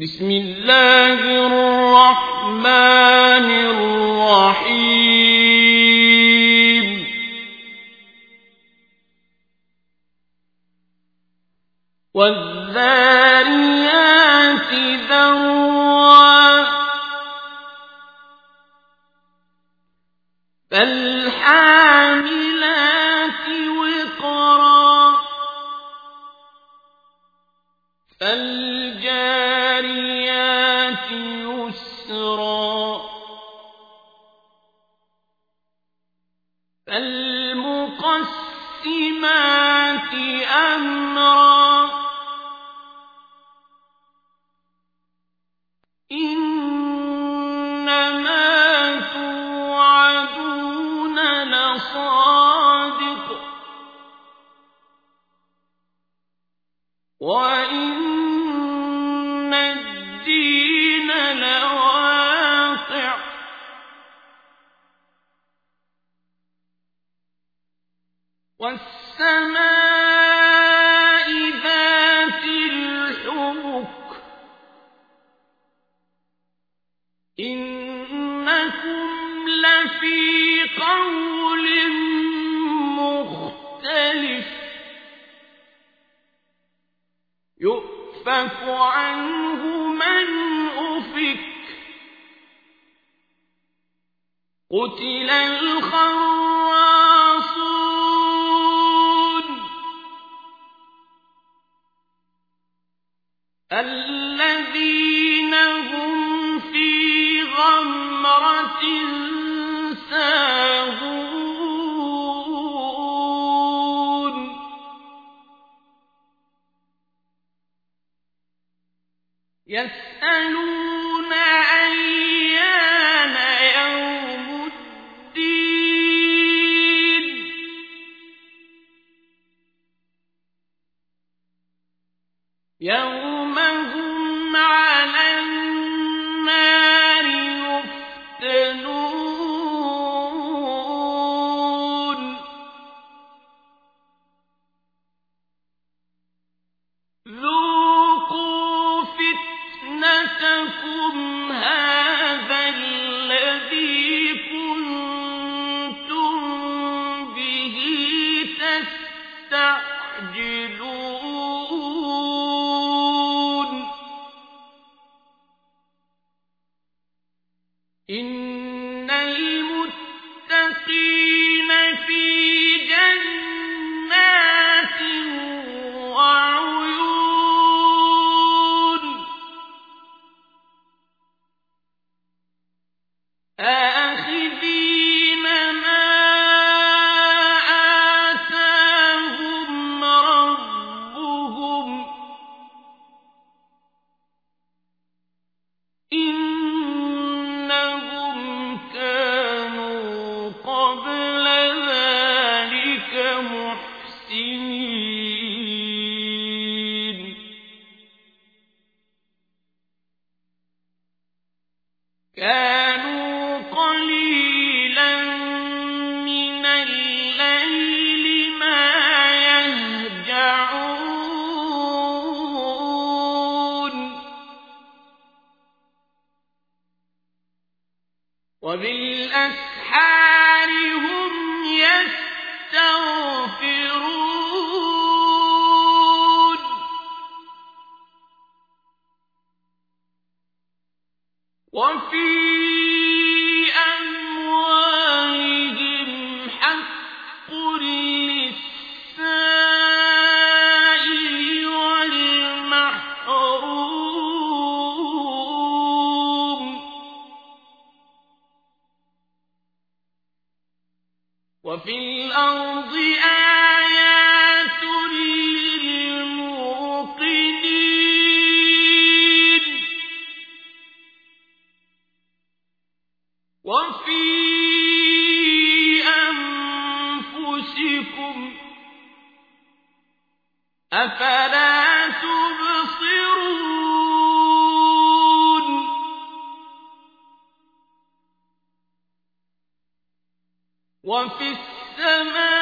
بسم الله الرحمن الرحيم. والذاريات ذروا فالحاملات وقرا فالجاريات فالمقسمات أمرا. إنما توعدون لصادق. وإن والسماء ذات الحبك. إنكم لفي قول مختلف. يؤفك عنه من أفك. قتل الخراصون الذين وفي وفي أنفسكم أفلا تبصرون؟ وفي السماء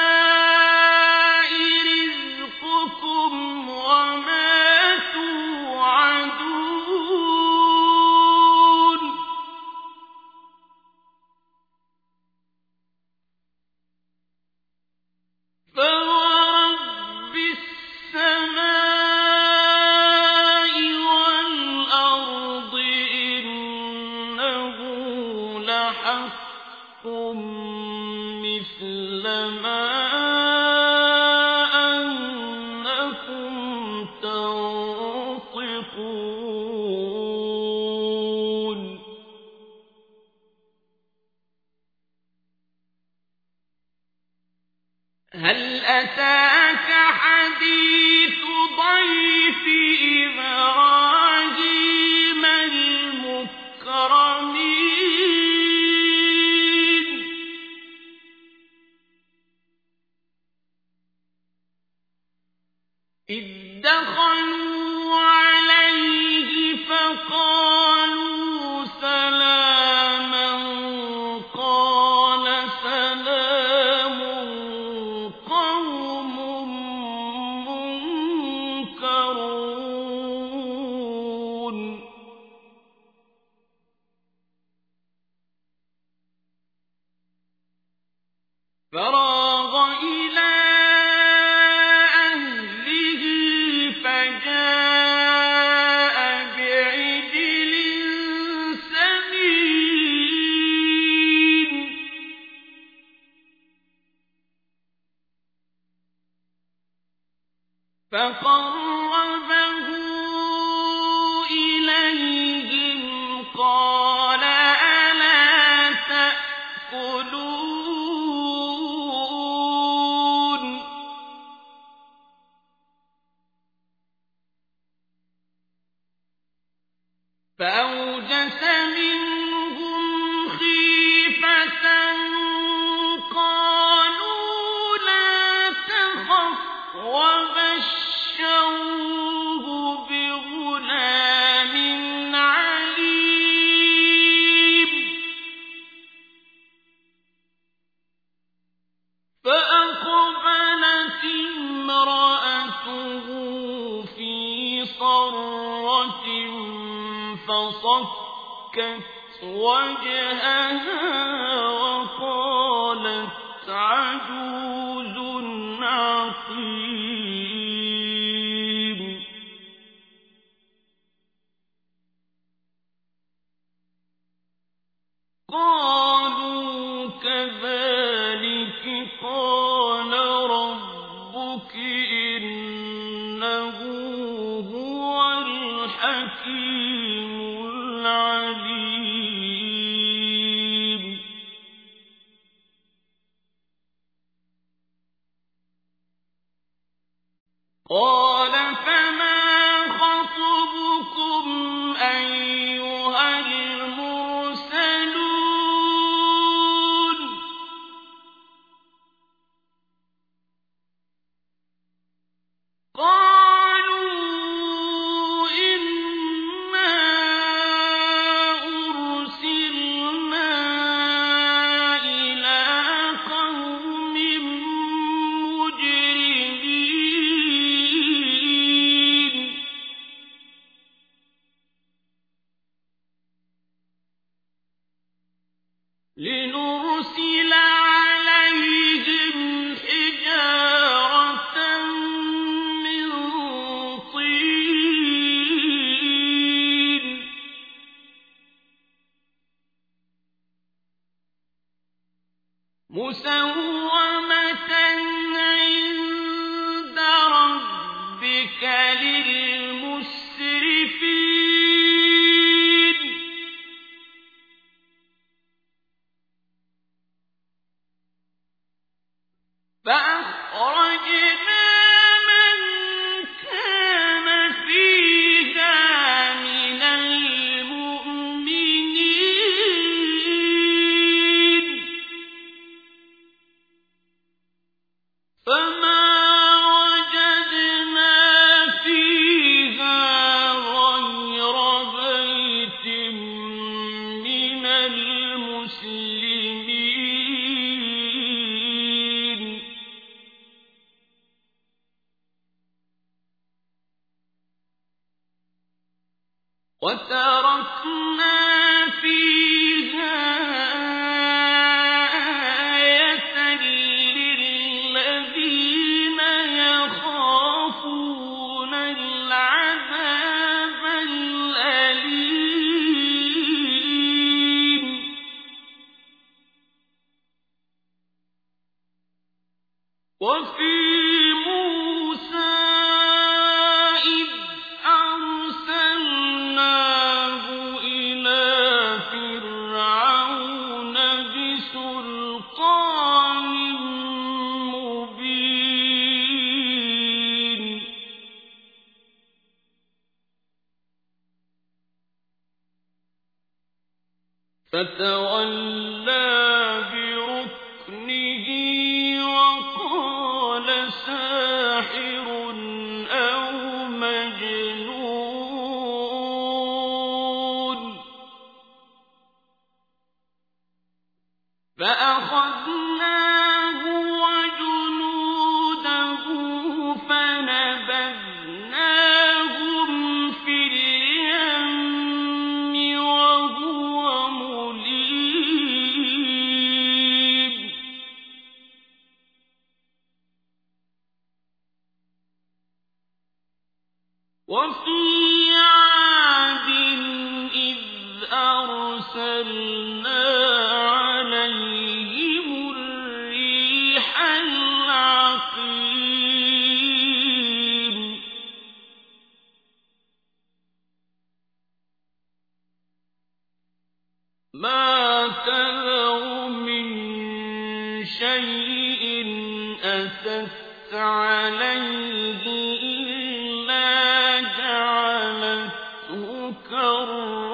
فراغ إلى أهله فجاء بعجل سمين. فقربه إليهم قال ألا تأكلون؟ فصكت وجهها وقالت عجوز عقيم. قالوا كذلك قال ربك إنه هو الحكيم. وفي موسى وفي عاد إذ أرسلنا جَعَلَتْهُ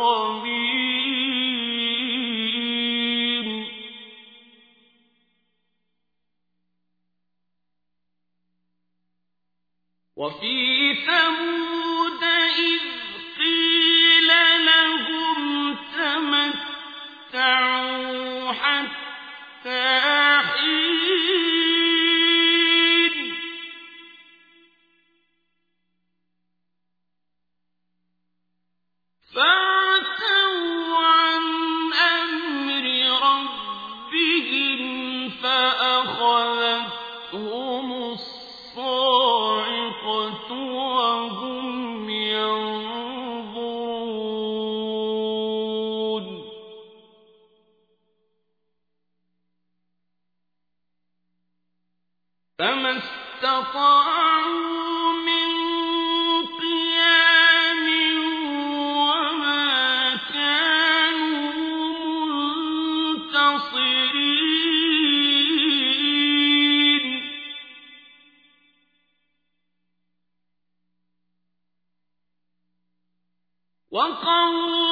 وَقَوْمَ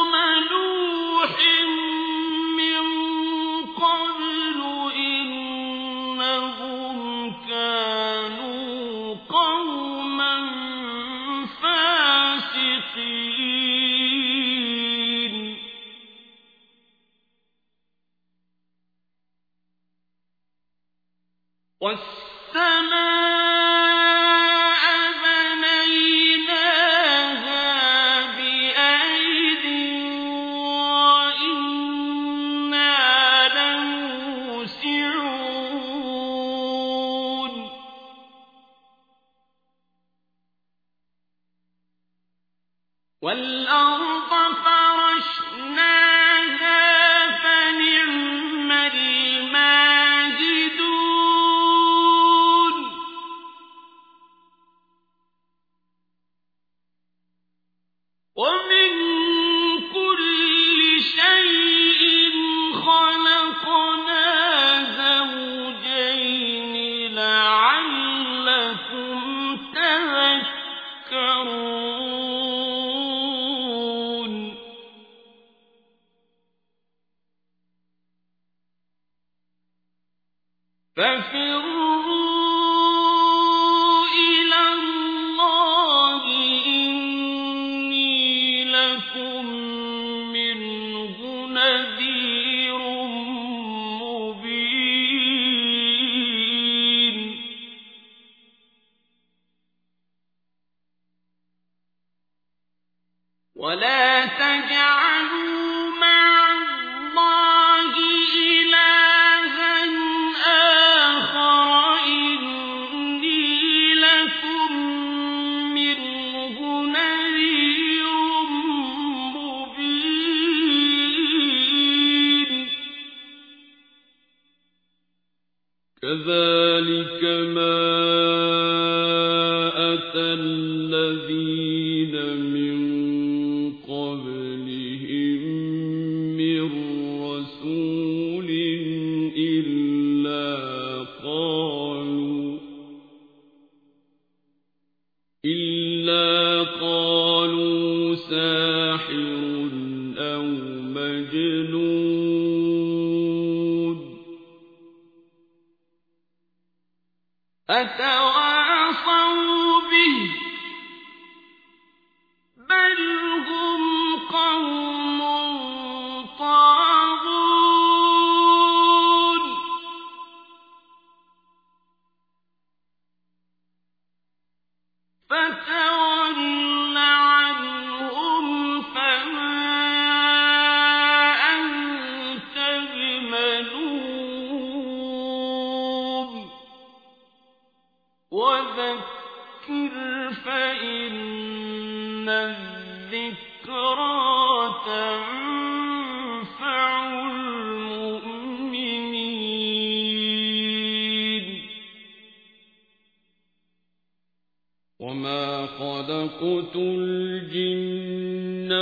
أَتَى خَلَقْتُ الْجِنَّ